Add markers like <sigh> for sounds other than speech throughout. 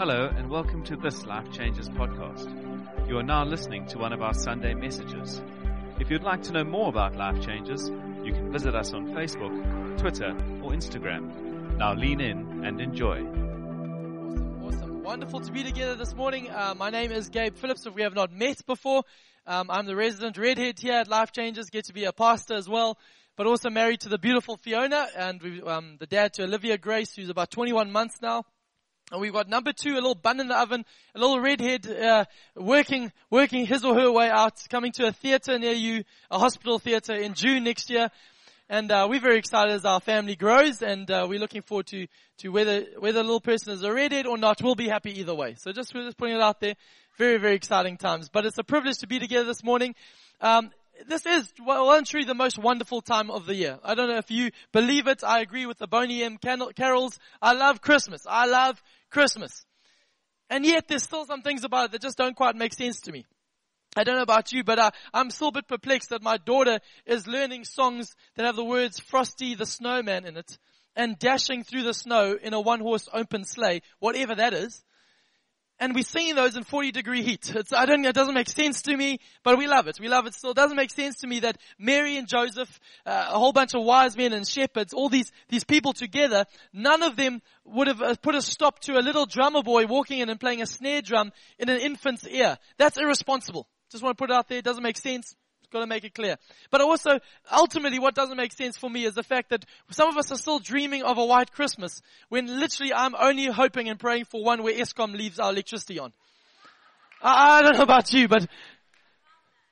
Hello, and welcome to this Life Changes podcast. You are now listening to one of our Sunday messages. If you'd like to know more about Life Changes, you can visit us on Facebook, Twitter, or Instagram. Now lean in and enjoy. Awesome, awesome. Wonderful to be together this morning. Uh, my name is Gabe Phillips. If we have not met before, um, I'm the resident redhead here at Life Changes. Get to be a pastor as well, but also married to the beautiful Fiona and we, um, the dad to Olivia Grace, who's about 21 months now. And we've got number two, a little bun in the oven, a little redhead, uh, working, working his or her way out, coming to a theatre near you, a hospital theatre in June next year. And, uh, we're very excited as our family grows and, uh, we're looking forward to, to whether, whether the little person is a redhead or not, we'll be happy either way. So just, we're just putting it out there. Very, very exciting times. But it's a privilege to be together this morning. Um, this is well and truly the most wonderful time of the year. I don't know if you believe it. I agree with the Boney M carols. I love Christmas. I love Christmas. And yet there's still some things about it that just don't quite make sense to me. I don't know about you, but uh, I'm still a bit perplexed that my daughter is learning songs that have the words Frosty the Snowman in it and dashing through the snow in a one horse open sleigh, whatever that is and we're singing those in 40 degree heat. <laughs> It's, I don't, it doesn't make sense to me, but we love it. We love it still. It doesn't make sense to me that Mary and Joseph, uh, a whole bunch of wise men and shepherds, all these, these people together, none of them would have uh, put a stop to a little drummer boy walking in and playing a snare drum in an infant's ear. That's irresponsible. Just want to put it out there. It doesn't make sense. Got to make it clear. But also, ultimately, what doesn't make sense for me is the fact that some of us are still dreaming of a white Christmas when literally I'm only hoping and praying for one where Eskom leaves our electricity on. I, I don't know about you, but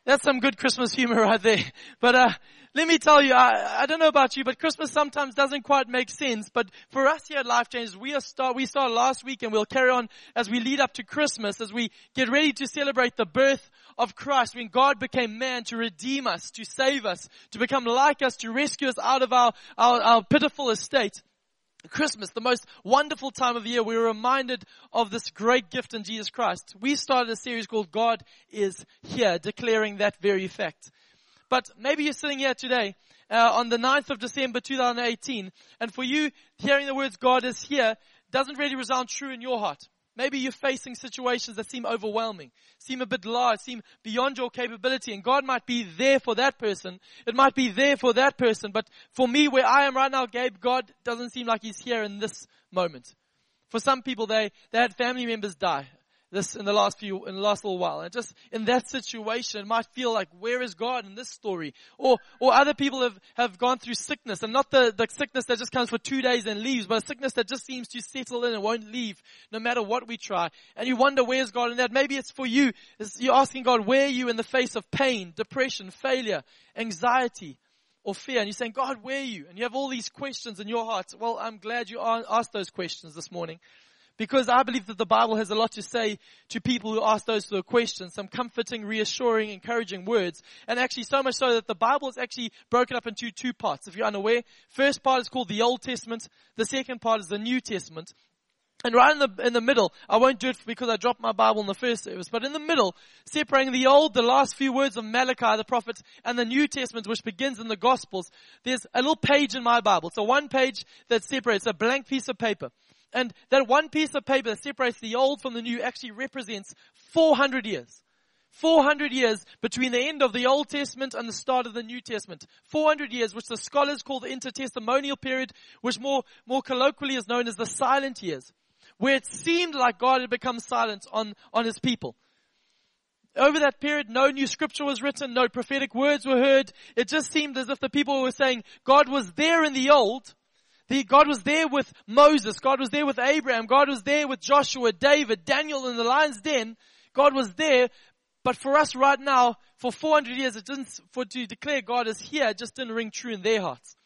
that's some good Christmas humor right there. But uh, let me tell you, I, I don't know about you, but Christmas sometimes doesn't quite make sense. But for us here at Life Changes, we are start we started last week, and we'll carry on as we lead up to Christmas, as we get ready to celebrate the birth of Christ, when God became man to redeem us, to save us, to become like us, to rescue us out of our, our, our pitiful estate. Christmas, the most wonderful time of the year, we're reminded of this great gift in Jesus Christ. We started a series called God is Here, declaring that very fact. But maybe you're sitting here today uh, on the 9th of December 2018, and for you, hearing the words God is here doesn't really resound true in your heart. Maybe you're facing situations that seem overwhelming, seem a bit large, seem beyond your capability, and God might be there for that person. It might be there for that person, but for me, where I am right now, Gabe, God doesn't seem like He's here in this moment. For some people, they, they had family members die this in the last few, in the last little while. And just in that situation, it might feel like, where is God in this story? Or, or other people have, have gone through sickness and not the, the sickness that just comes for two days and leaves, but a sickness that just seems to settle in and won't leave no matter what we try. And you wonder, where's God in that? Maybe it's for you. It's, you're asking God, where are you in the face of pain, depression, failure, anxiety? or fear. And you're saying, God, where are you? And you have all these questions in your heart. Well, I'm glad you asked those questions this morning. Because I believe that the Bible has a lot to say to people who ask those sort of questions, some comforting, reassuring, encouraging words. And actually so much so that the Bible is actually broken up into two parts, if you're unaware. First part is called the Old Testament. The second part is the New Testament. And right in the, in the middle, I won't do it because I dropped my Bible in the first service, but in the middle, separating the old, the last few words of Malachi, the prophet, and the New Testament, which begins in the Gospels, there's a little page in my Bible. It's a one page that separates, a blank piece of paper. And that one piece of paper that separates the old from the new actually represents 400 years. 400 years between the end of the Old Testament and the start of the New Testament. 400 years, which the scholars call the intertestamental period, which more, more colloquially is known as the silent years, where it seemed like God had become silent on, on his people. Over that period, no new scripture was written, no prophetic words were heard. It just seemed as if the people were saying God was there in the old, the, God was there with Moses. God was there with Abraham. God was there with Joshua, David, Daniel in the lion's den. God was there. But for us right now, for 400 years, it didn't, for to declare God is here, just didn't ring true in their hearts.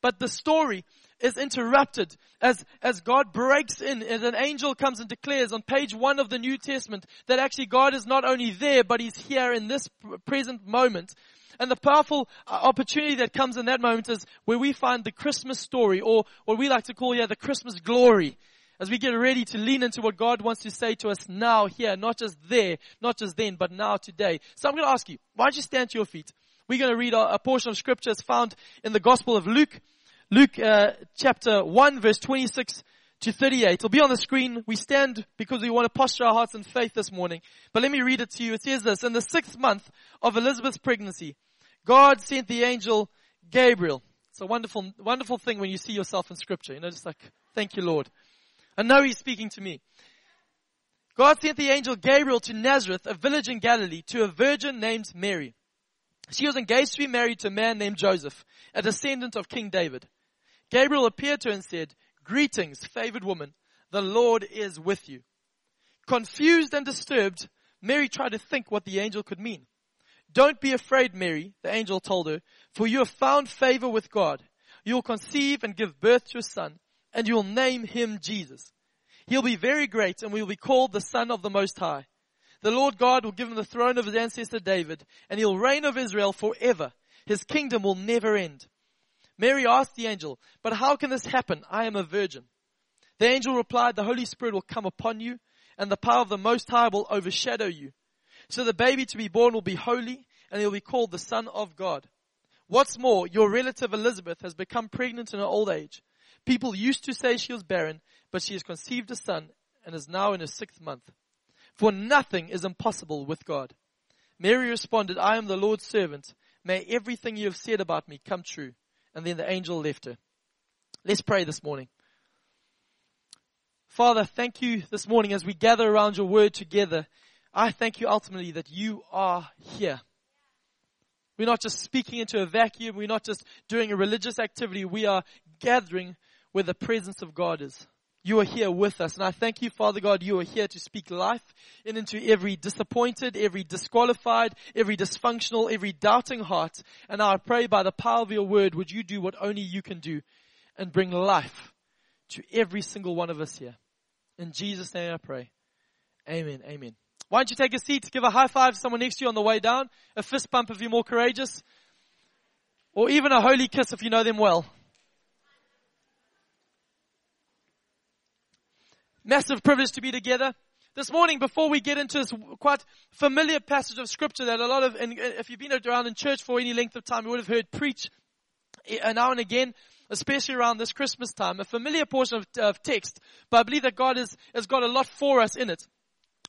But the story is interrupted as, as God breaks in, as an angel comes and declares on page one of the New Testament that actually God is not only there, but He's here in this present moment. And the powerful uh, opportunity that comes in that moment is where we find the Christmas story or what we like to call here the Christmas glory as we get ready to lean into what God wants to say to us now, here, not just there, not just then, but now, today. So I'm going to ask you, why don't you stand to your feet? We're going to read a, portion of scriptures found in the Gospel of Luke, Luke uh, chapter 1, verse 26 to 38. It'll be on the screen. We stand because we want to posture our hearts in faith this morning. But let me read it to you. It says this, in the sixth month of Elizabeth's pregnancy, God sent the angel Gabriel. It's a wonderful, wonderful thing when you see yourself in scripture. You know, just like, thank you, Lord. I know he's speaking to me. God sent the angel Gabriel to Nazareth, a village in Galilee, to a virgin named Mary. She was engaged to be married to a man named Joseph, a descendant of King David. Gabriel appeared to her and said, Greetings, favored woman. The Lord is with you. Confused and disturbed, Mary tried to think what the angel could mean. Don't be afraid, Mary, the angel told her, for you have found favor with God. You will conceive and give birth to a son, and you will name him Jesus. He'll be very great and we will be called the Son of the Most High. The Lord God will give him the throne of his ancestor David, and he'll reign over Israel forever. His kingdom will never end. Mary asked the angel, but how can this happen? I am a virgin. The angel replied, the Holy Spirit will come upon you, and the power of the Most High will overshadow you. So the baby to be born will be holy, and he'll be called the Son of God. What's more, your relative Elizabeth has become pregnant in her old age. People used to say she was barren, but she has conceived a son and is now in her sixth month. For nothing is impossible with God. Mary responded, I am the Lord's servant. May everything you have said about me come true. And then the angel left her. Let's pray this morning. Father, thank you this morning as we gather around your word together. I thank you ultimately that you are here. We're not just speaking into a vacuum. We're not just doing a religious activity. We are gathering where the presence of God is. You are here with us. And I thank you, Father God, you are here to speak life in into every disappointed, every disqualified, every dysfunctional, every doubting heart. And I pray by the power of your word, would you do what only you can do and bring life to every single one of us here. In Jesus' name I pray. Amen. Amen. Why don't you take a seat, give a high five to someone next to you on the way down, a fist bump if you're more courageous, or even a holy kiss if you know them well. Massive privilege to be together. This morning, before we get into this quite familiar passage of scripture that a lot of, and if you've been around in church for any length of time, you would have heard preach eh, now and again, especially around this Christmas time, a familiar portion of, of text, but I believe that God has, has got a lot for us in it.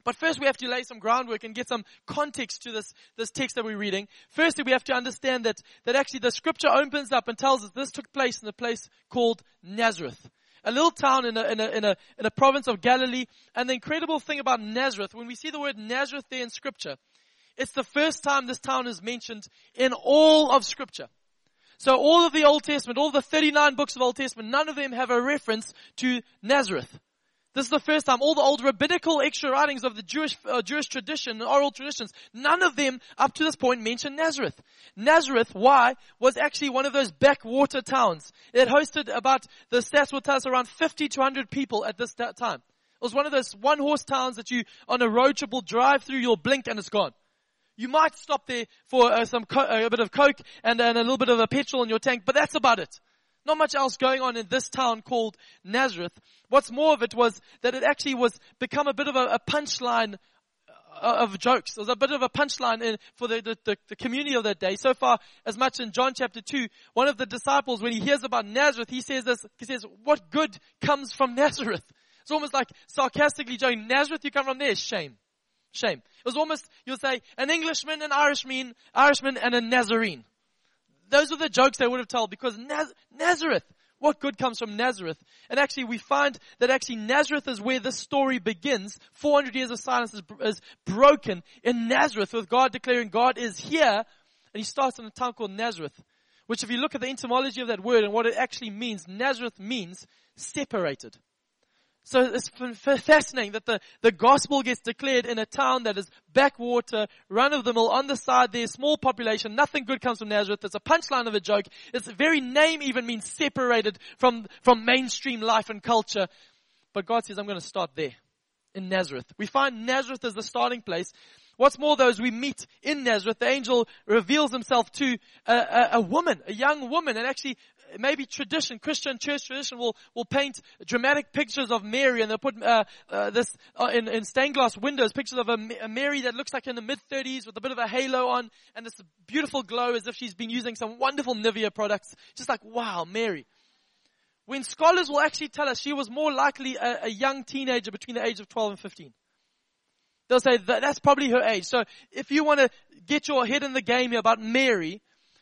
But first we have to lay some groundwork and get some context to this, this text that we're reading. Firstly, we have to understand that, that actually the scripture opens up and tells us this took place in a place called Nazareth a little town in a, in a, in a, in a province of Galilee. And the incredible thing about Nazareth, when we see the word Nazareth there in scripture, it's the first time this town is mentioned in all of scripture. So all of the Old Testament, all the 39 books of Old Testament, none of them have a reference to Nazareth. This is the first time all the old rabbinical extra writings of the Jewish, uh, Jewish tradition and oral traditions, none of them up to this point mention Nazareth. Nazareth, why, was actually one of those backwater towns. It hosted about, the stats will tell us around 50 to 100 people at this time. It was one of those one horse towns that you, on a road trip will drive through, you'll blink and it's gone. You might stop there for uh, some co- a bit of coke and, and a little bit of a petrol in your tank, but that's about it. Not much else going on in this town called Nazareth. What's more of it was that it actually was become a bit of a, a punchline uh, of jokes. It was a bit of a punchline for the, the, the, the, community of that day. So far, as much in John chapter 2, one of the disciples, when he hears about Nazareth, he says this, he says, what good comes from <laughs> Nazareth? It's almost like sarcastically joking, Nazareth, you come from there, shame. Shame. It was almost, you'll say, an Englishman, an Irishman, Irishman, and a Nazarene those are the jokes they would have told because Naz- Nazareth, what good comes from Nazareth? And actually we find that actually Nazareth is where this story begins. 400 years of silence is, is broken in Nazareth with God declaring God is here. And he starts in a town called Nazareth, which if you look at the etymology of that word and what it actually means, Nazareth means separated. So it's fascinating that the, the gospel gets declared in a town that is backwater, run of the mill, on the side there, small population, nothing good comes from Nazareth. It's a punchline of a joke. Its very name even means separated from, from mainstream life and culture. But God says, I'm going to start there, in Nazareth. We find Nazareth as the starting place. What's more though, as we meet in Nazareth, the angel reveals himself to a, a, a woman, a young woman, and actually maybe tradition, Christian church tradition will, will paint dramatic pictures of Mary and they'll put uh, uh, this uh, in, in stained glass windows, pictures of a, a Mary that looks like in the mid 30s with a bit of a halo on and this beautiful glow as if she's been using some wonderful Nivea products. Just like, wow, Mary. when scholars will actually tell us she was more likely a, a young teenager between the age of 12 and 15. They'll say that that's probably her age. So if you want to get your head in the game about Mary,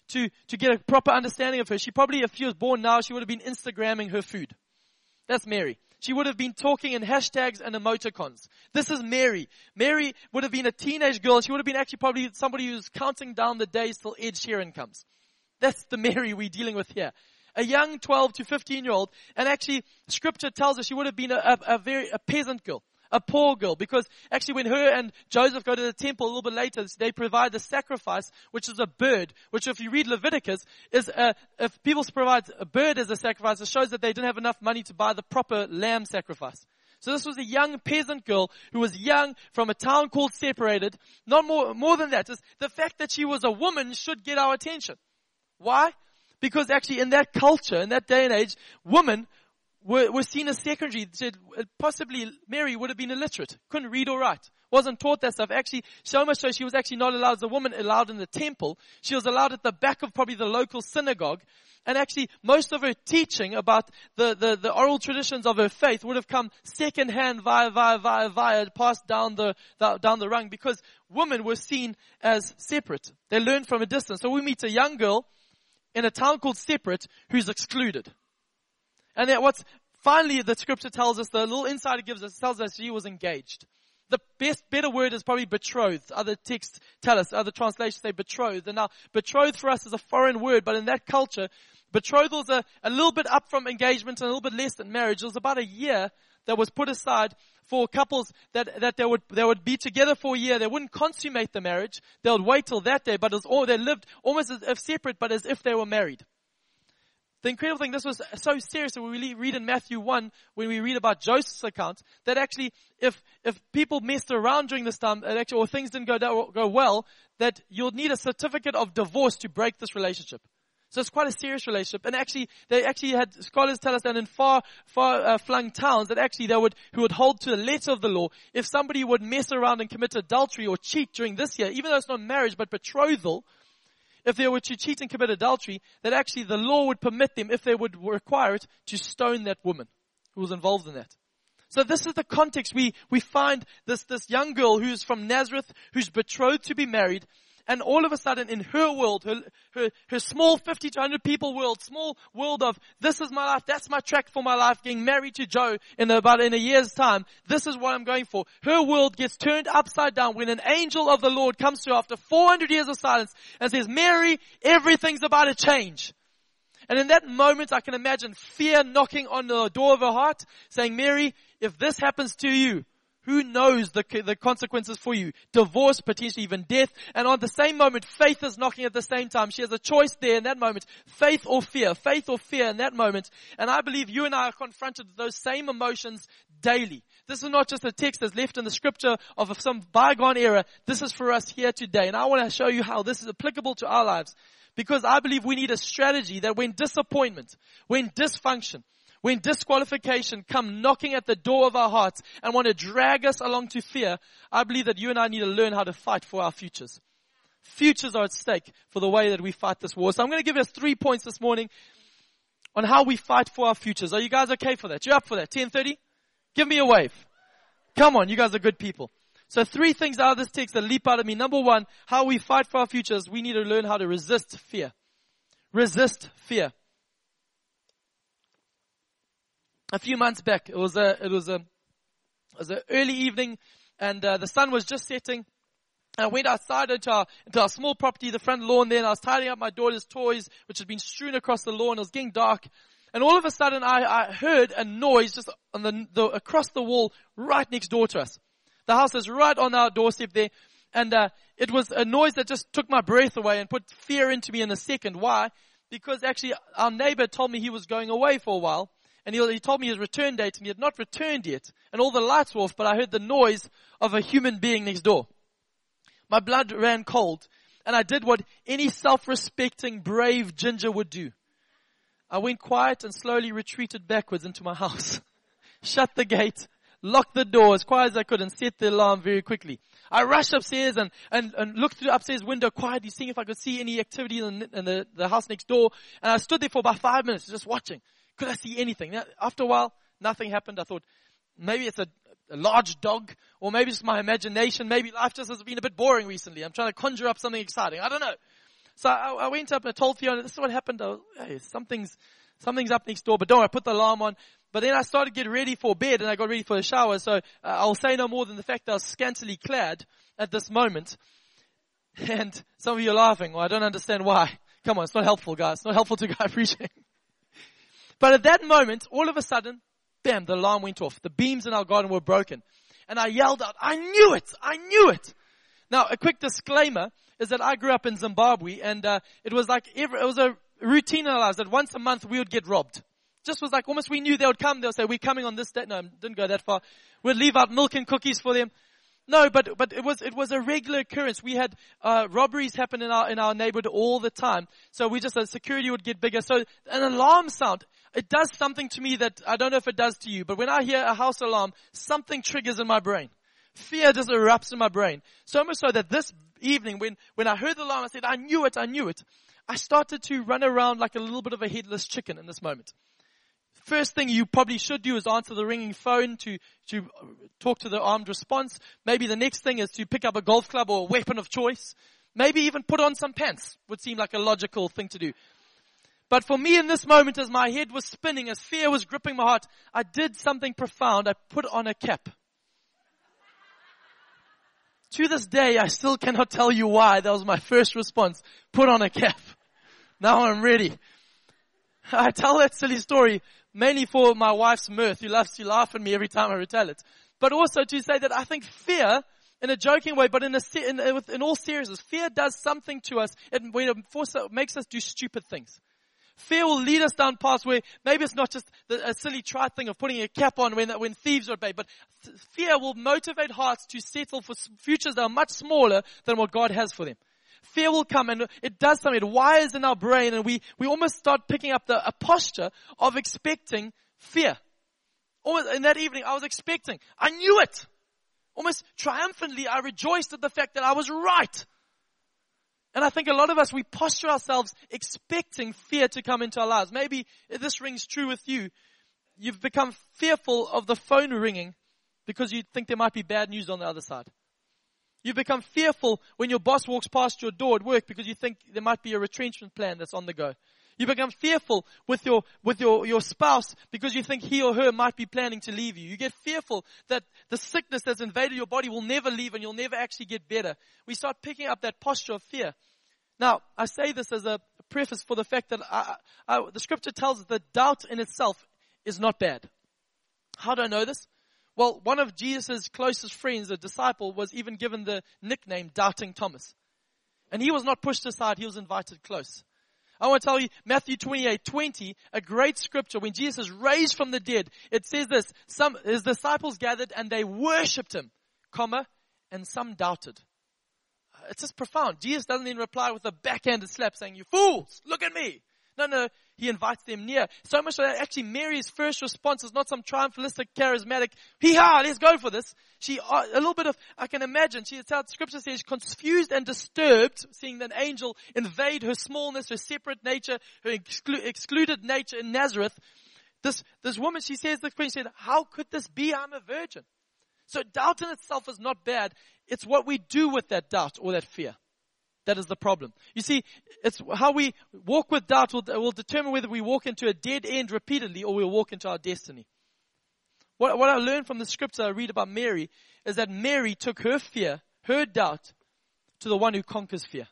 to, to get a proper understanding of her, she probably, if she was born now, she would have been Instagramming her food. That's Mary. She would have been talking in hashtags and emoticons. This is Mary. Mary would have been a teenage girl. She would have been actually probably somebody who's counting down the days till Ed Sheeran comes. That's the <laughs> Mary we're dealing with here. A young 12 to 15 year old. And actually, scripture tells us she would have been a, a, a very, a peasant girl a poor girl because actually when her and Joseph go to the temple a little bit later, they provide the sacrifice, which is a bird, which if you read Leviticus, is a, if people provide a bird as a sacrifice, it shows that they didn't have enough money to buy the proper lamb sacrifice. So this was a young peasant girl who was young from a town called Separated. Not more, more than that. Is the fact that she was a woman should get our attention. Why? Because actually in that culture, in that day and age, women were, were seen as secondary. Said uh, possibly Mary would have been illiterate, couldn't read or write, wasn't taught that stuff. Actually, so much so she was actually not allowed as a woman allowed in the temple. She was allowed at the back of probably the local synagogue. And actually, most of her teaching about the, the, the oral traditions of her faith would have come secondhand via, via, via, via, passed down the, the, down the rung because women were seen as separate. They learned from a distance. So we meet a young girl in a town called Separate who's excluded. And then what's finally the scripture tells us, the little insight it gives us tells us she was engaged. The best, better word is probably betrothed. Other texts tell us, other translations say betrothed. And now, betrothed for us is a foreign word, but in that culture, betrothals are a, little bit up from engagement and a little bit less than marriage. It was about a year that was put aside for couples that, that they would, they would be together for a year. They wouldn't consummate the marriage. They would wait till that day, but was all, they lived almost as if separate, but as if they were married. The incredible thing, this was so serious that we read in Matthew 1, when we read about Joseph's account, that actually, if, if people messed around during this time, actually, or things didn't go, go well, that you'll need a certificate of divorce to break this relationship. So it's quite a serious relationship. And actually, they actually had, scholars tell us that in far, far uh, flung towns, that actually they would, who would hold to the letter of the law, if somebody would mess around and commit adultery or cheat during this year, even though it's not marriage, but betrothal, if they were to cheat and commit adultery, that actually the law would permit them, if they would require it, to stone that woman who was involved in that. So this is the context we, we find this, this young girl who's from Nazareth, who's betrothed to be married, and all of a sudden in her world, her, her, her small 50 to 100 people world, small world of this is my life, that's my track for my life, getting married to Joe in about in a year's time, this is what I'm going for. Her world gets turned upside down when an angel of the Lord comes to her after 400 years of silence and says, Mary, everything's about to change. And in that moment, I can imagine fear knocking on the door of her heart, saying, Mary, if this happens to you, who knows the, the consequences for you? Divorce, potentially even death. And on the same moment, faith is knocking at the same time. She has a choice there in that moment. Faith or fear. Faith or fear in that moment. And I believe you and I are confronted with those same emotions daily. This is not just a text that's left in the scripture of some bygone era. This is for us here today. And I want to show you how this is applicable to our lives. Because I believe we need a strategy that when disappointment, when dysfunction, when disqualification come knocking at the door of our hearts and want to drag us along to fear, I believe that you and I need to learn how to fight for our futures. Futures are at stake for the way that we fight this war. So I'm going to give us three points this morning on how we fight for our futures. Are you guys okay for that? You up for that? 1030? Give me a wave. Come on, you guys are good people. So three things out of this text that leap out at me. Number one, how we fight for our futures. We need to learn how to resist fear. Resist fear a few months back. It was a, it was a, it was an early evening and uh, the sun was just setting. And I went outside into our, into our small property, the front lawn there, and I was tidying up my daughter's toys, which had been strewn across the lawn. It was getting dark. And all of a sudden I, I heard a noise just on the, the, across the wall right next door to us. The house is right on our doorstep there. And, uh, it was a noise that just took my breath away and put fear into me in a second. Why? Because actually our neighbor told me he was going away for a while and he, he told me his return date and he had not returned yet. And all the lights were off, but I heard the noise of a human being next door. My blood ran cold and I did what any self-respecting brave ginger would do. I went quiet and slowly retreated backwards into my <laughs> house. Shut the gate, locked the door as quiet as I could and set the alarm very quickly. I rushed upstairs and, and, and looked through the upstairs window quietly, seeing if I could see any activity in, the, in the, the house next door. And I stood there for about five minutes just watching Could I see anything? After a while, nothing happened. I thought, maybe it's a, a large dog, or maybe it's my imagination. Maybe life just has been a bit boring recently. I'm trying to conjure up something exciting. I don't know. So I, I went up and I told Fiona, this is what happened. Was, hey, something's, something's up next door, but don't worry, I put the alarm on. But then I started getting ready for bed and I got ready for a shower. So uh, I'll say no more than the fact that I was scantily clad at this moment. <laughs> And some of you are laughing. Well, I don't understand why. Come on, it's not helpful, guys. It's not helpful to guy <laughs> preaching. But at that moment, all of a sudden, bam, the alarm went off. The beams in our garden were broken. And I yelled out, I knew it! I knew it! Now, a quick disclaimer is that I grew up in Zimbabwe and uh, it was like every, it was a routine in our lives that once a month we would get robbed. Just was like almost we knew they would come. They'll say, we're coming on this day. No, didn't go that far. We'd leave out milk and cookies for them. No, but but it was it was a regular occurrence. We had uh, robberies happen in our in our neighborhood all the time. So we just the security would get bigger. So an alarm sound it does something to me that I don't know if it does to you. But when I hear a house alarm, something triggers in my brain. Fear just erupts in my brain. So much so that this evening, when when I heard the alarm, I said, I knew it, I knew it. I started to run around like a little bit of a headless chicken in this moment first thing you probably should do is answer the ringing phone to, to talk to the armed response. Maybe the next thing is to pick up a golf club or a weapon of choice. Maybe even put on some pants would seem like a logical thing to do. But for me in this moment, as my head was spinning, as fear was gripping my heart, I did something profound. I put on a cap. to this day, I still cannot tell you why. That was my first response. Put on a cap. Now I'm ready. <laughs> I tell that silly story mainly for my wife's mirth, who loves to laugh at me every time I retell it. But also to say that I think fear, in a joking way, but in, a, in, in all seriousness, fear does something to us. It, it makes us do stupid things. Fear will lead us down paths where maybe it's not just the, a silly trite thing of putting a cap on when, when thieves are bay, but fear will motivate hearts to settle for futures that are much smaller than what God has for them fear will come and it does something. It wires in our brain and we, we almost start picking up the, a posture of expecting fear. Almost in that evening, I was expecting. I knew it. Almost triumphantly, I rejoiced at the fact that I was right. And I think a lot of us, we posture ourselves expecting fear to come into our lives. Maybe this rings true with you. You've become fearful of the phone ringing because you think there might be bad news on the other side. You become fearful when your boss walks past your door at work because you think there might be a retrenchment plan that's on the go. You become fearful with your, with your, your spouse because you think he or her might be planning to leave you. You get fearful that the sickness that's invaded your body will never leave and you'll never actually get better. We start picking up that posture of fear. Now, I say this as a preface for the fact that I, I, the scripture tells us that doubt in itself is not bad. How do I know this? Well, one of Jesus' closest friends, a disciple, was even given the nickname Doubting Thomas. And he was not pushed aside, he was invited close. I want to tell you, Matthew 28, 20, a great scripture. When Jesus is raised from the dead, it says this, some, his disciples gathered and they worshipped him, comma, and some doubted. It's just profound. Jesus doesn't even reply with a backhanded slap saying, you fools, look at me. No, no, he invites them near. So much that actually Mary's first response is not some triumphalistic, charismatic, hee ha, let's go for this. She, uh, a little bit of, I can imagine, she, it's how scripture says, confused and disturbed, seeing an angel invade her smallness, her separate nature, her exclu- excluded nature in Nazareth. This, this woman, she says, the queen said, how could this be? I'm a virgin. So doubt in itself is not bad. It's what we do with that doubt or that fear. That is the problem. You see, it's how we walk with doubt will, will determine whether we walk into a dead end repeatedly or we'll walk into our destiny. What, what I learned from the scripture I read about Mary is that Mary took her fear, her doubt, to the one who conquers fear.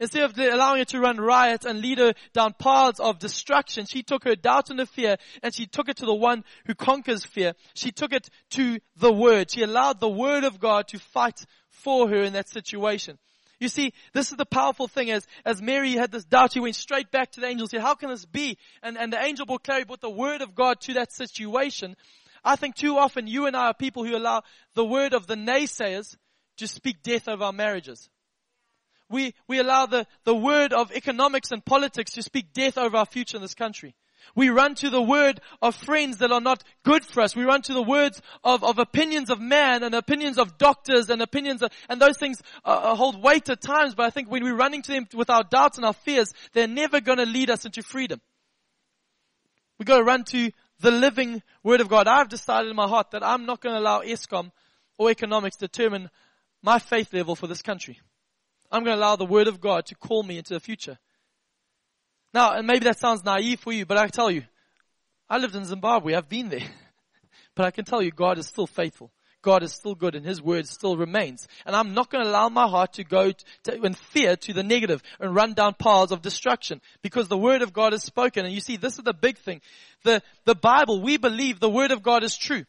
Instead of allowing it to run riot and lead her down paths of destruction, she took her doubt and her fear and she took it to the one who conquers fear. She took it to the Word. She allowed the Word of God to fight for her in that situation. You see, this is the powerful thing as, as Mary had this doubt, she went straight back to the angel and said, how can this be? And, and the angel brought clarity, brought the word of God to that situation. I think too often you and I are people who allow the word of the naysayers to speak death over our marriages. We, we allow the, the word of economics and politics to speak death over our future in this country. We run to the word of friends that are not good for us. We run to the words of, of opinions of man and opinions of doctors and opinions of, and those things uh, uh hold weight at times, but I think when we're running to them with our doubts and our fears, they're never going to lead us into freedom. We got to run to the living Word of God. I've decided in my heart that I'm not going to allow Eskom or economics determine my faith level for this country. I'm going to allow the Word of God to call me into the future. Now, and maybe that sounds naive for you, but I tell you, I lived in Zimbabwe. I've been there. <laughs> but I can tell you, God is still faithful. God is still good and His word still remains. And I'm not going to allow my heart to go to, in fear to the negative and run down paths of destruction because the word of God is spoken. And you see, this is the big thing. The, the Bible, we believe the word of God is true.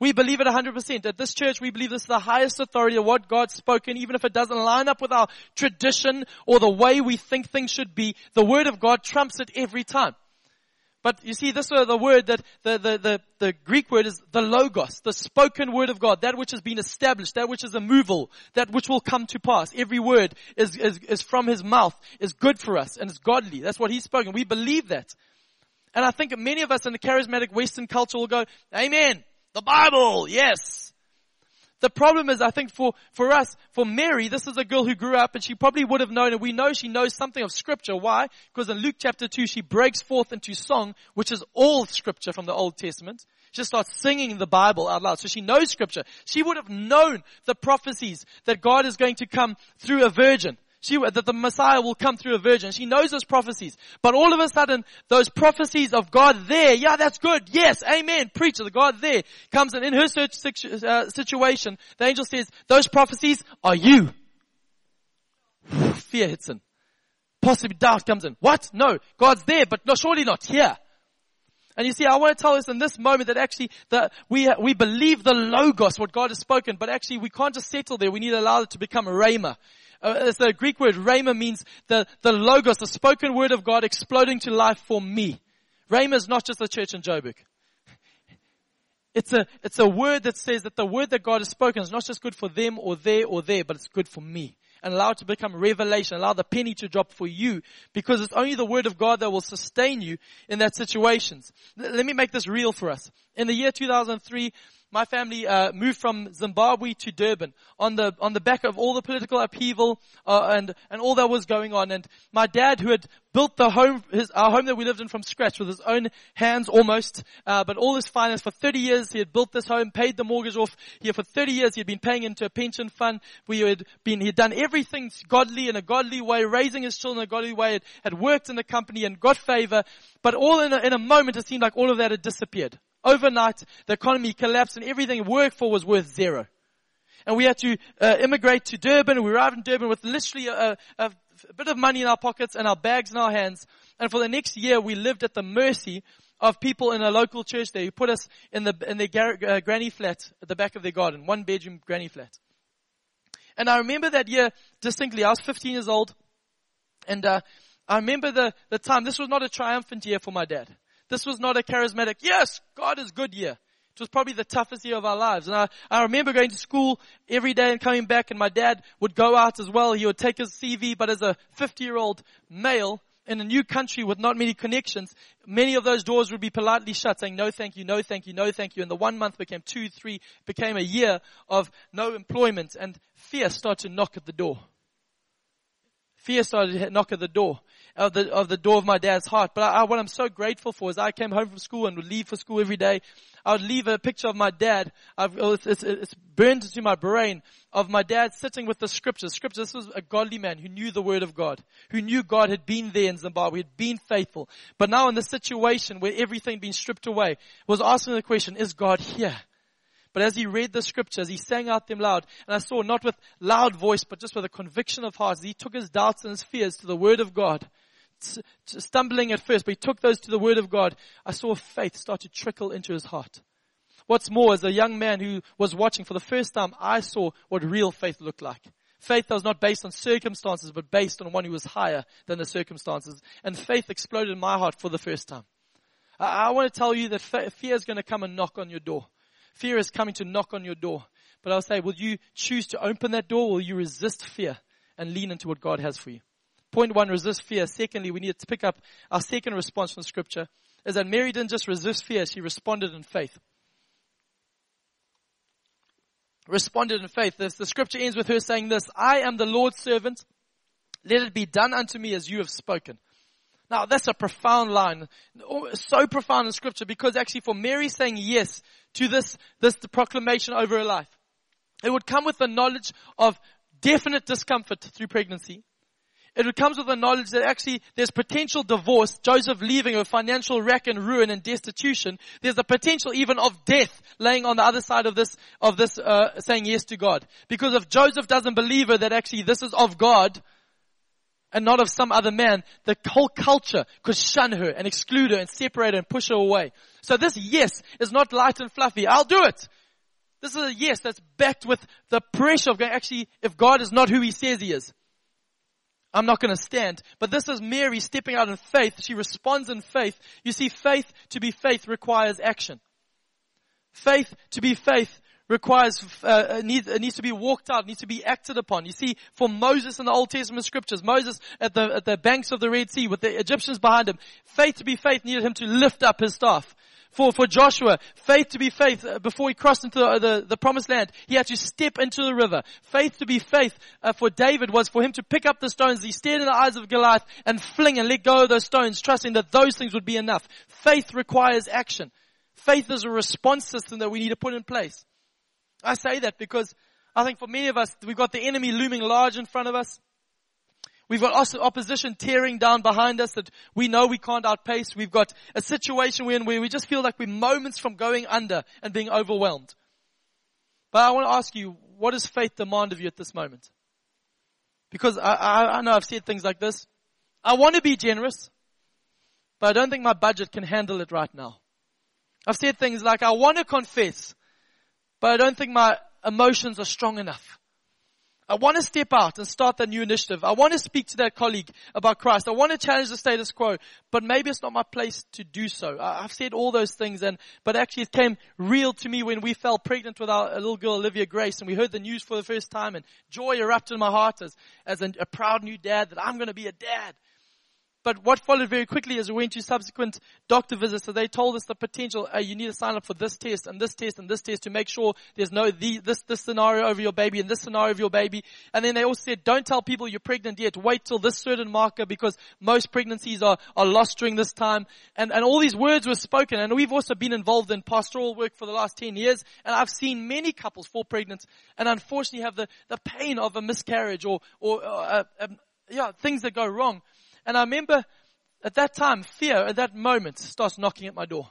We believe it 100%. At this church, we believe this is the highest authority of what God's spoken, even if it doesn't line up with our tradition or the way we think things should be. The Word of God trumps it every time. But you see, this is the word that the, the, the, the, Greek word is the logos, the spoken word of God, that which has been established, that which is a immovable, that which will come to pass. Every word is, is, is from his mouth, is good for us, and it's godly. That's what he's spoken. We believe that. And I think many of us in the charismatic Western culture will go, Amen. The Bible, yes. The problem is, I think for, for us, for Mary, this is a girl who grew up and she probably would have known, and we know she knows something of scripture. Why? Because in Luke chapter 2, she breaks forth into song, which is all scripture from the Old Testament. She starts singing the Bible out loud. So she knows scripture. She would have known the prophecies that God is going to come through a virgin. She, that the Messiah will come through a virgin. She knows those prophecies. But all of a sudden, those prophecies of God there, yeah, that's good. Yes, amen. Preacher, the God there comes and in her uh, situation, the angel says, those prophecies are you. Fear hits in. Possibly doubt comes in. What? No. God's there, but no, surely not here. And you see, I want to tell us in this moment that actually that we, we believe the Logos, what God has spoken, but actually we can't just settle there. We need to allow it to become rhema. Uh, it's the Greek word rhema means the, the logos, the spoken word of God exploding to life for me. Rhema is not just a church in Joburg. It's a, it's a word that says that the word that God has spoken is not just good for them or there or there, but it's good for me. And allow it to become revelation, allow the penny to drop for you, because it's only the word of God that will sustain you in that situations. Let me make this real for us. In the year 2003, my family uh, moved from Zimbabwe to Durban on the on the back of all the political upheaval uh, and and all that was going on. And my dad, who had built the home, his our home that we lived in from scratch with his own hands almost, uh, but all his finance for 30 years he had built this home, paid the mortgage off. Here for 30 years he had been paying into a pension fund. We had been he had done everything godly in a godly way, raising his children in a godly way. Had, had worked in the company and got favor, but all in a, in a moment it seemed like all of that had disappeared. Overnight, the economy collapsed and everything worked for was worth zero. And we had to uh, immigrate to Durban. We arrived in Durban with literally a, a, a bit of money in our pockets and our bags in our hands. And for the next year, we lived at the mercy of people in a local church there who put us in the in their gar- uh, granny flat at the back of their garden, one bedroom granny flat. And I remember that year distinctly. I was 15 years old, and uh, I remember the the time. This was not a triumphant year for my dad. This was not a charismatic, yes, God is good year. It was probably the toughest year of our lives. And I, I remember going to school every day and coming back and my dad would go out as well. He would take his CV, but as a 50 year old male in a new country with not many connections, many of those doors would be politely shut saying no thank you, no thank you, no thank you. And the one month became two, three, became a year of no employment and fear started to knock at the door. Fear started to knock at the door of the, of the door of my dad's heart. But I, what I'm so grateful for is I came home from school and would leave for school every day. I would leave a picture of my dad. Oh, it's, it's, it's burned into my brain of my dad sitting with the scriptures. Scripture. This was a godly man who knew the word of God, who knew God had been there in Zimbabwe, had been faithful. But now in the situation where everything been stripped away, was asking the question, is God here? But as he read the scriptures, he sang out them loud. And I saw not with loud voice, but just with a conviction of heart. As he took his doubts and his fears to the word of God stumbling at first, but he took those to the word of God. I saw faith start to trickle into his heart. What's more, as a young man who was watching for the first time, I saw what real faith looked like. Faith that was not based on circumstances, but based on one who was higher than the circumstances. And faith exploded in my heart for the first time. I, I want to tell you that fear is going to come and knock on your door. Fear is coming to knock on your door. But I'll say, will you choose to open that door or will you resist fear and lean into what God has for you? Point one, resist fear. Secondly, we need to pick up our second response from scripture is that Mary didn't just resist fear, she responded in faith. Responded in faith. The scripture ends with her saying this, I am the Lord's servant. Let it be done unto me as you have spoken. Now that's a profound line. So profound in scripture because actually for Mary saying yes to this, this proclamation over her life, it would come with the knowledge of definite discomfort through pregnancy. It comes with the knowledge that actually there's potential divorce, Joseph leaving a financial wreck and ruin and destitution. There's the potential even of death laying on the other side of this, of this, uh, saying yes to God. Because if Joseph doesn't believe her that actually this is of God, and not of some other man, the whole culture could shun her and exclude her and separate her and push her away. So this yes is not light and fluffy. I'll do it. This is a yes that's backed with the pressure of going, actually, if God is not who he says he is, I'm not going to stand. But this is Mary stepping out in faith. She responds in faith. You see, faith to be faith requires action. Faith to be faith requires, uh, needs, needs to be walked out, needs to be acted upon. You see, for Moses in the Old Testament scriptures, Moses at the, at the banks of the Red Sea with the Egyptians behind him, faith to be faith needed him to lift up his staff. For, for Joshua, faith to be faith, uh, before he crossed into the, the, the, promised land, he had to step into the river. Faith to be faith uh, for David was for him to pick up the stones. He stared in the eyes of Goliath and fling and let go of those stones, trusting that those things would be enough. Faith requires action. Faith is a response system that we need to put in place. I say that because I think for many of us, we've got the enemy looming large in front of us. We've got opposition tearing down behind us that we know we can't outpace. We've got a situation where we just feel like we're moments from going under and being overwhelmed. But I want to ask you, what does faith demand of you at this moment? Because I, I, I know I've said things like this. I want to be generous, but I don't think my budget can handle it right now. I've said things like, I want to confess, but I don't think my emotions are strong enough. I want to step out and start that new initiative. I want to speak to that colleague about Christ. I want to challenge the status quo, but maybe it's not my place to do so. I've said all those things and, but actually it came real to me when we fell pregnant with our little girl Olivia Grace and we heard the news for the first time and joy erupted in my heart as, as a, a proud new dad that I'm going to be a dad. But what followed very quickly is we went to subsequent doctor visits, so they told us the potential, uh, you need to sign up for this test and this test and this test to make sure there's no the, this, this scenario over your baby and this scenario of your baby. And then they also said, don't tell people you're pregnant yet. Wait till this certain marker because most pregnancies are, are lost during this time. And, and all these words were spoken. And we've also been involved in pastoral work for the last 10 years. And I've seen many couples fall pregnant and unfortunately have the, the pain of a miscarriage or, or, uh, uh, yeah, things that go wrong. And I remember at that time, fear at that moment starts knocking at my door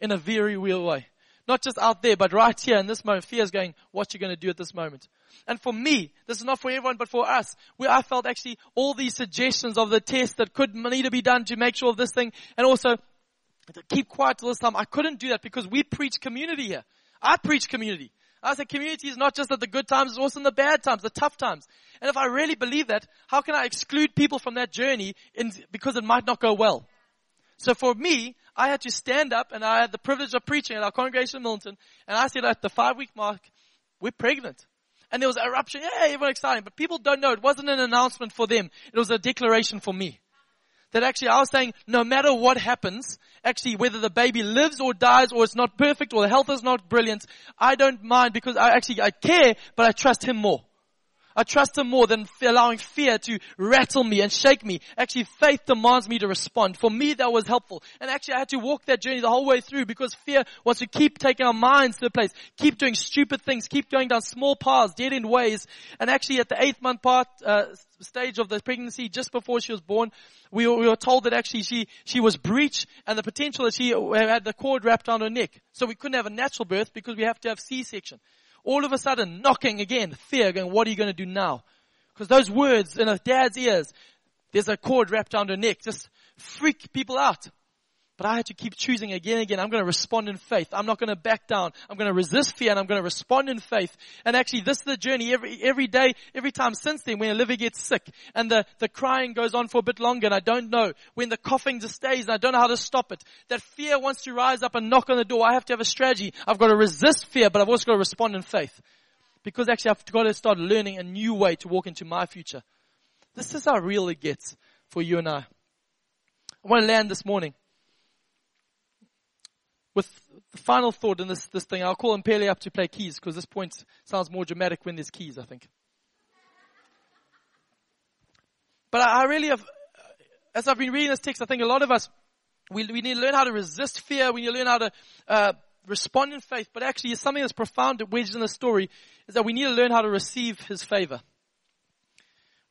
in a very real way. Not just out there, but right here in this moment, fear is going, what you going to do at this moment? And for me, this is not for everyone, but for us, where I felt actually all these suggestions of the test that could need to be done to make sure of this thing, and also keep quiet till this time, I couldn't do that because we preach community here. I preach community. I said community is not just at the good times, it's also in the bad times, the tough times. And if I really believe that, how can I exclude people from that journey in, because it might not go well? So for me, I had to stand up and I had the privilege of preaching at our congregation in Milton. And I said at the five week mark, we're pregnant. And there was an eruption. Yeah, everyone exciting. But people don't know. It wasn't an announcement for them. It was a declaration for me. That actually I was saying, no matter what happens, actually whether the baby lives or dies or it's not perfect or the health is not brilliant, I don't mind because I actually, I care, but I trust him more. I trust Him more than allowing fear to rattle me and shake me. Actually, faith demands me to respond. For me, that was helpful. And actually, I had to walk that journey the whole way through because fear wants to keep taking our minds to the place, keep doing stupid things, keep going down small paths, dead end ways. And actually, at the eighth month part, uh, stage of the pregnancy, just before she was born, we were, we were told that actually she, she was breech and the potential that she had the cord wrapped around her neck. So we couldn't have a natural birth because we have to have C-section all of a sudden knocking again, fear going, what are you going to do now? Because those words in a dad's ears, there's a cord wrapped around her neck, just freak people out. But I had to keep choosing again and again. I'm going to respond in faith. I'm not going to back down. I'm going to resist fear and I'm going to respond in faith. And actually this is the journey every, every day, every time since then when Olivia gets sick and the, the crying goes on for a bit longer and I don't know when the coughing just stays and I don't know how to stop it. That fear wants to rise up and knock on the door. I have to have a strategy. I've got to resist fear, but I've also got to respond in faith. Because actually I've got to start learning a new way to walk into my future. This is how real it gets for you and I. I want to land this morning with the final thought in this, this thing, I'll call Impele up to play keys because this point sounds more dramatic when there's keys, I think. But I, I really have, as I've been reading this text, I think a lot of us, we, we need to learn how to resist fear. We need to learn how to uh, respond in faith. But actually, it's something that's profound wedged in the story is that we need to learn how to receive His favor.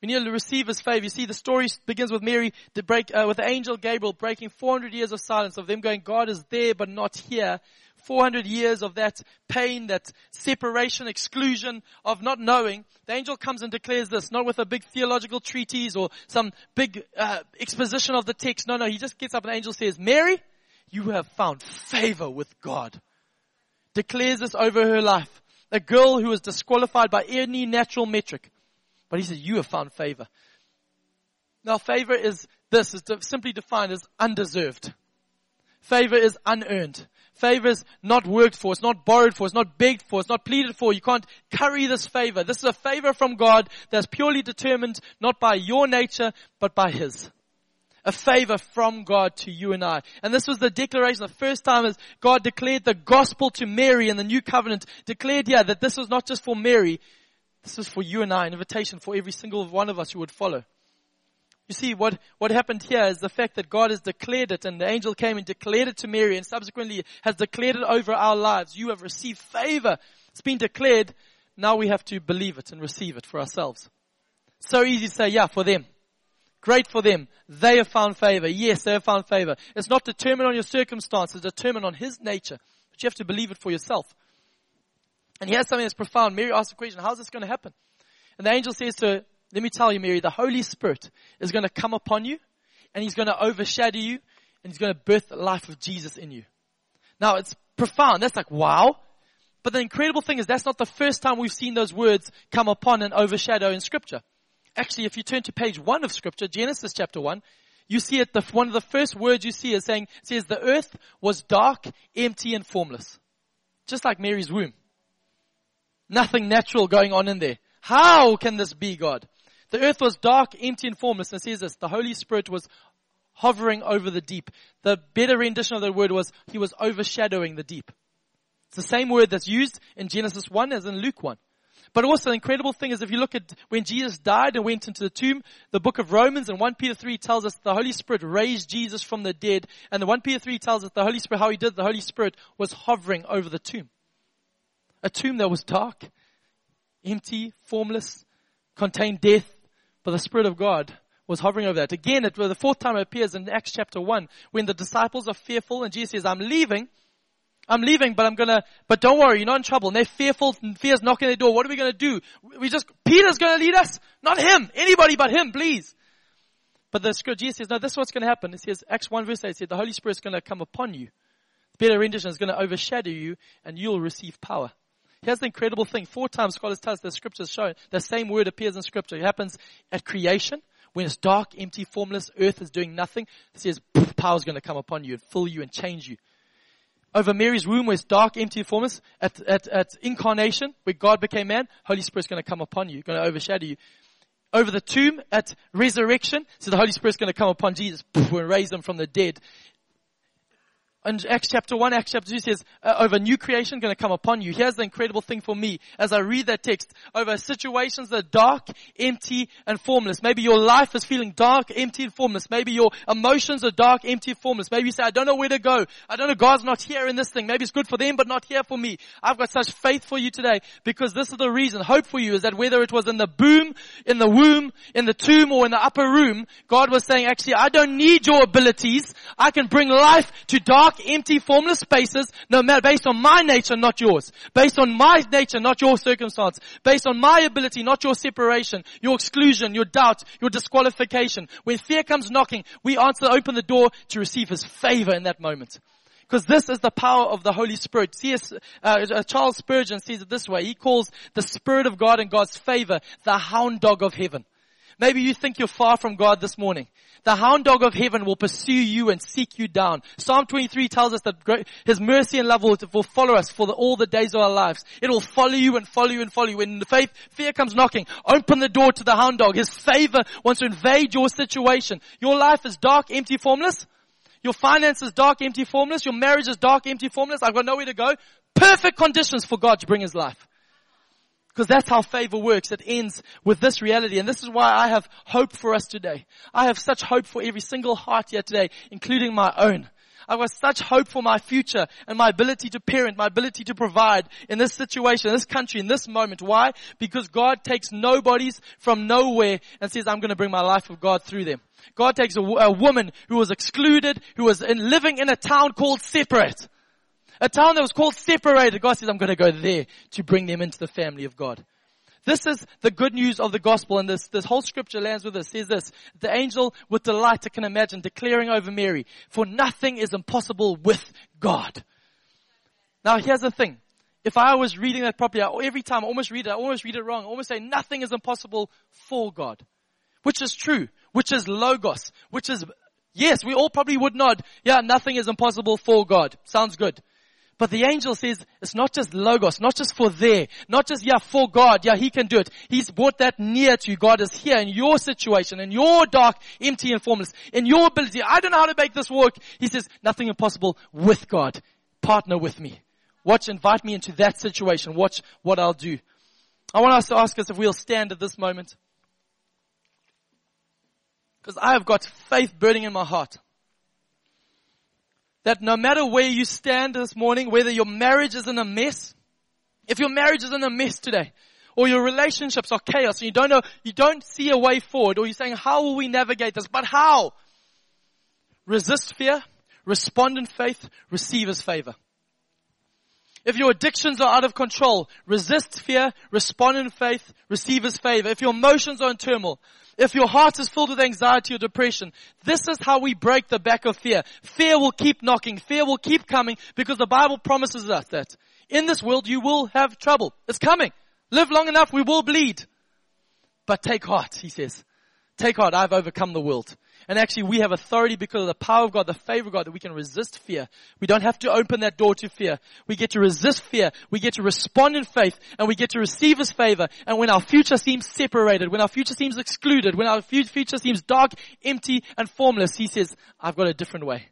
We need to receive His favor. You see, the story begins with Mary, to break, uh, with the angel Gabriel breaking 400 years of silence of them going, God is there but not here. 400 years of that pain, that separation, exclusion of not knowing, the angel comes and declares this, not with a big theological treatise or some big uh, exposition of the text. No, no, he just gets up and the angel says, Mary, you have found favor with God. Declares this over her life. A girl who was disqualified by any natural metric. But he says, you have found favor. Now favor is this, is simply defined as undeserved. Favor is unearned. Favor is not worked for. It's not borrowed for. It's not begged for. It's not pleaded for. You can't curry this favor. This is a favor from God that's purely determined not by your nature, but by His. A favor from God to you and I. And this was the declaration. The first time as God declared the gospel to Mary in the new covenant, declared yeah, that this was not just for Mary, this is for you and I, an invitation for every single one of us who would follow. You see, what, what happened here is the fact that God has declared it and the angel came and declared it to Mary and subsequently has declared it over our lives. You have received favor. It's been declared. Now we have to believe it and receive it for ourselves. So easy to say, yeah, for them. Great for them. They have found favor. Yes, they have found favor. It's not determined on your circumstances, it's determined on His nature. But you have to believe it for yourself. And here's something that's profound. Mary asks the question, how's this going to happen? And the angel says to her, let me tell you, Mary, the Holy Spirit is going to come upon you and He's going to overshadow you and He's going to birth the life of Jesus in you. Now it's profound. That's like, wow. But the incredible thing is that's not the first time we've seen those words come upon and overshadow in scripture. Actually, if you turn to page one of scripture, Genesis chapter one, you see it, the, one of the first words you see is saying, It says the earth was dark, empty and formless. Just like Mary's womb. Nothing natural going on in there. How can this be, God? The earth was dark, empty, and formless. And says this, the Holy Spirit was hovering over the deep. The better rendition of the word was, he was overshadowing the deep. It's the same word that's used in Genesis 1 as in Luke 1. But also the incredible thing is if you look at when Jesus died and went into the tomb, the book of Romans and 1 Peter 3 tells us the Holy Spirit raised Jesus from the dead. And the 1 Peter 3 tells us the Holy Spirit, how he did, the Holy Spirit was hovering over the tomb. A tomb that was dark, empty, formless, contained death, but the Spirit of God was hovering over that. Again, it, was the fourth time it appears in Acts chapter 1 when the disciples are fearful and Jesus says, I'm leaving. I'm leaving, but I'm gonna, but don't worry, you're not in trouble. And they're fearful, and fear's knocking at the door. What are we gonna do? We just, Peter's gonna lead us? Not him. Anybody but him, please. But the scripture, Jesus says, no, this is what's gonna happen. It says, Acts 1 verse 8 says, the Holy Spirit's gonna come upon you. The better rendition is gonna overshadow you, and you'll receive power. Here's the incredible thing. Four times scholars tell us the scriptures show the same word appears in scripture. It happens at creation. When it's dark, empty, formless, earth is doing nothing. It says power is going to come upon you and fill you and change you. Over Mary's womb where it's dark, empty, formless, at, at, at incarnation, where God became man, Holy Spirit's going to come upon you, going to overshadow you. Over the tomb at resurrection, so the Holy Spirit's going to come upon Jesus and raise him from the dead in Acts chapter 1, Acts chapter 2 says, uh, over new creation going to come upon you. Here's the incredible thing for me as I read that text. Over situations that are dark, empty, and formless. Maybe your life is feeling dark, empty, and formless. Maybe your emotions are dark, empty, and formless. Maybe you say, I don't know where to go. I don't know, God's not here in this thing. Maybe it's good for them, but not here for me. I've got such faith for you today because this is the reason. Hope for you is that whether it was in the boom, in the womb, in the tomb, or in the upper room, God was saying, actually, I don't need your abilities. I can bring life to dark dark, empty, formless spaces, no matter, based on my nature, not yours. Based on my nature, not your circumstance. Based on my ability, not your separation, your exclusion, your doubt, your disqualification. When fear comes knocking, we answer, open the door to receive His favor in that moment. Because this is the power of the Holy Spirit. C.S. Uh, uh, Charles Spurgeon sees it this way. He calls the Spirit of God and God's favor the hound dog of heaven. Maybe you think you're far from God this morning. The hound dog of heaven will pursue you and seek you down. Psalm 23 tells us that His mercy and love will, follow us for the, all the days of our lives. It will follow you and follow you and follow you. When the faith, fear comes knocking, open the door to the hound dog. His favor wants to invade your situation. Your life is dark, empty, formless. Your finances dark, empty, formless. Your marriage is dark, empty, formless. I've got nowhere to go. Perfect conditions for God to bring His life. Because that's how favor works. It ends with this reality. And this is why I have hope for us today. I have such hope for every single heart here today, including my own. I've such hope for my future and my ability to parent, my ability to provide in this situation, in this country, in this moment. Why? Because God takes nobodies from nowhere and says, I'm going to bring my life of God through them. God takes a, a woman who was excluded, who was in, living in a town called separate. A town that was called separated. God says, I'm going to go there to bring them into the family of God. This is the good news of the gospel and this, this whole scripture lands with us. Says this, the angel with delight I can imagine declaring over Mary, for nothing is impossible with God. Now here's the thing. If I was reading that properly, every time I almost read it, I almost read it wrong. I almost say nothing is impossible for God. Which is true. Which is logos. Which is, yes, we all probably would nod. Yeah, nothing is impossible for God. Sounds good. But the angel says it's not just logos, not just for there, not just, yeah, for God, yeah, He can do it. He's brought that near to you. God is here in your situation, in your dark, empty and formless, in your ability. I don't know how to make this work. He says, nothing impossible with God. Partner with me. Watch, invite me into that situation. Watch what I'll do. I want us to ask us if we'll stand at this moment. Because I have got faith burning in my heart that no matter where you stand this morning, whether your marriage is in a mess, if your marriage is in a mess today, or your relationships are chaos and you don't know, you don't see a way forward, or you're saying, how will we navigate this? But how? Resist fear, respond in faith, receive his favor. If your addictions are out of control, resist fear, respond in faith, receive his favor. If your emotions are in turmoil, if your heart is filled with anxiety or depression, this is how we break the back of fear. Fear will keep knocking. Fear will keep coming because the Bible promises us that in this world you will have trouble. It's coming. Live long enough, we will bleed. But take heart, he says. Take heart, I've overcome the world. And actually we have authority because of the power of God, the favor of God, that we can resist fear. We don't have to open that door to fear. We get to resist fear. We get to respond in faith and we get to receive His favor. And when our future seems separated, when our future seems excluded, when our future seems dark, empty, and formless, He says, I've got a different way.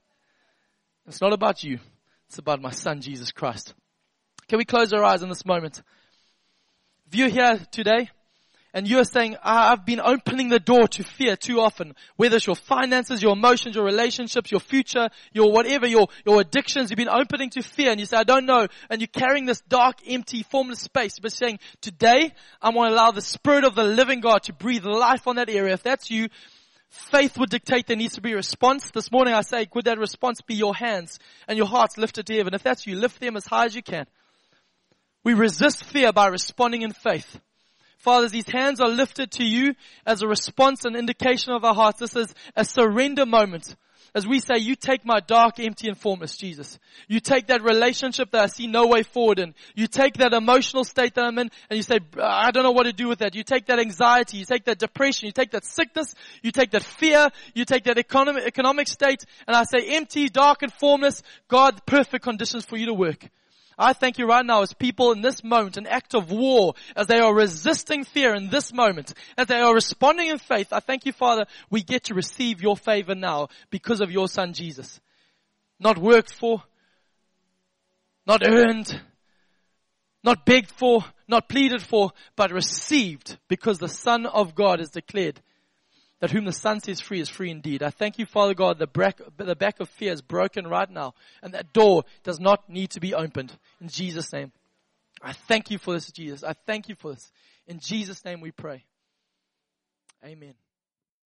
It's not about you. It's about my Son, Jesus Christ. Can we close our eyes in this moment? If you're here today, and you're saying, ah, I've been opening the door to fear too often, whether it's your finances, your emotions, your relationships, your future, your whatever, your, your addictions, you've been opening to fear and you say, I don't know, and you're carrying this dark, empty, formless space, but saying, today, I'm going to allow the Spirit of the living God to breathe life on that area. If that's you, faith would dictate there needs to be a response. This morning I say, could that response be your hands and your hearts lifted to heaven? If that's you, lift them as high as you can. We resist fear by responding in faith. Father, these hands are lifted to you as a response and indication of our hearts. This is a surrender moment. As we say, you take my dark, empty, and formless, Jesus. You take that relationship that I see no way forward in. You take that emotional state that I'm in and you say, I don't know what to do with that. You take that anxiety, you take that depression, you take that sickness, you take that fear, you take that economic, economic state, and I say empty, dark, and formless, God, perfect conditions for you to work. I thank you right now as people in this moment, an act of war, as they are resisting fear in this moment, as they are responding in faith. I thank you, Father, we get to receive your favor now because of your son Jesus. Not worked for, not earned, not begged for, not pleaded for, but received because the Son of God is declared that whom the Son sets free is free indeed. I thank you, Father God, the the back of fear is broken right now, and that door does not need to be opened. In Jesus' name. I thank you for this, Jesus. I thank you for this. In Jesus' name we pray. Amen.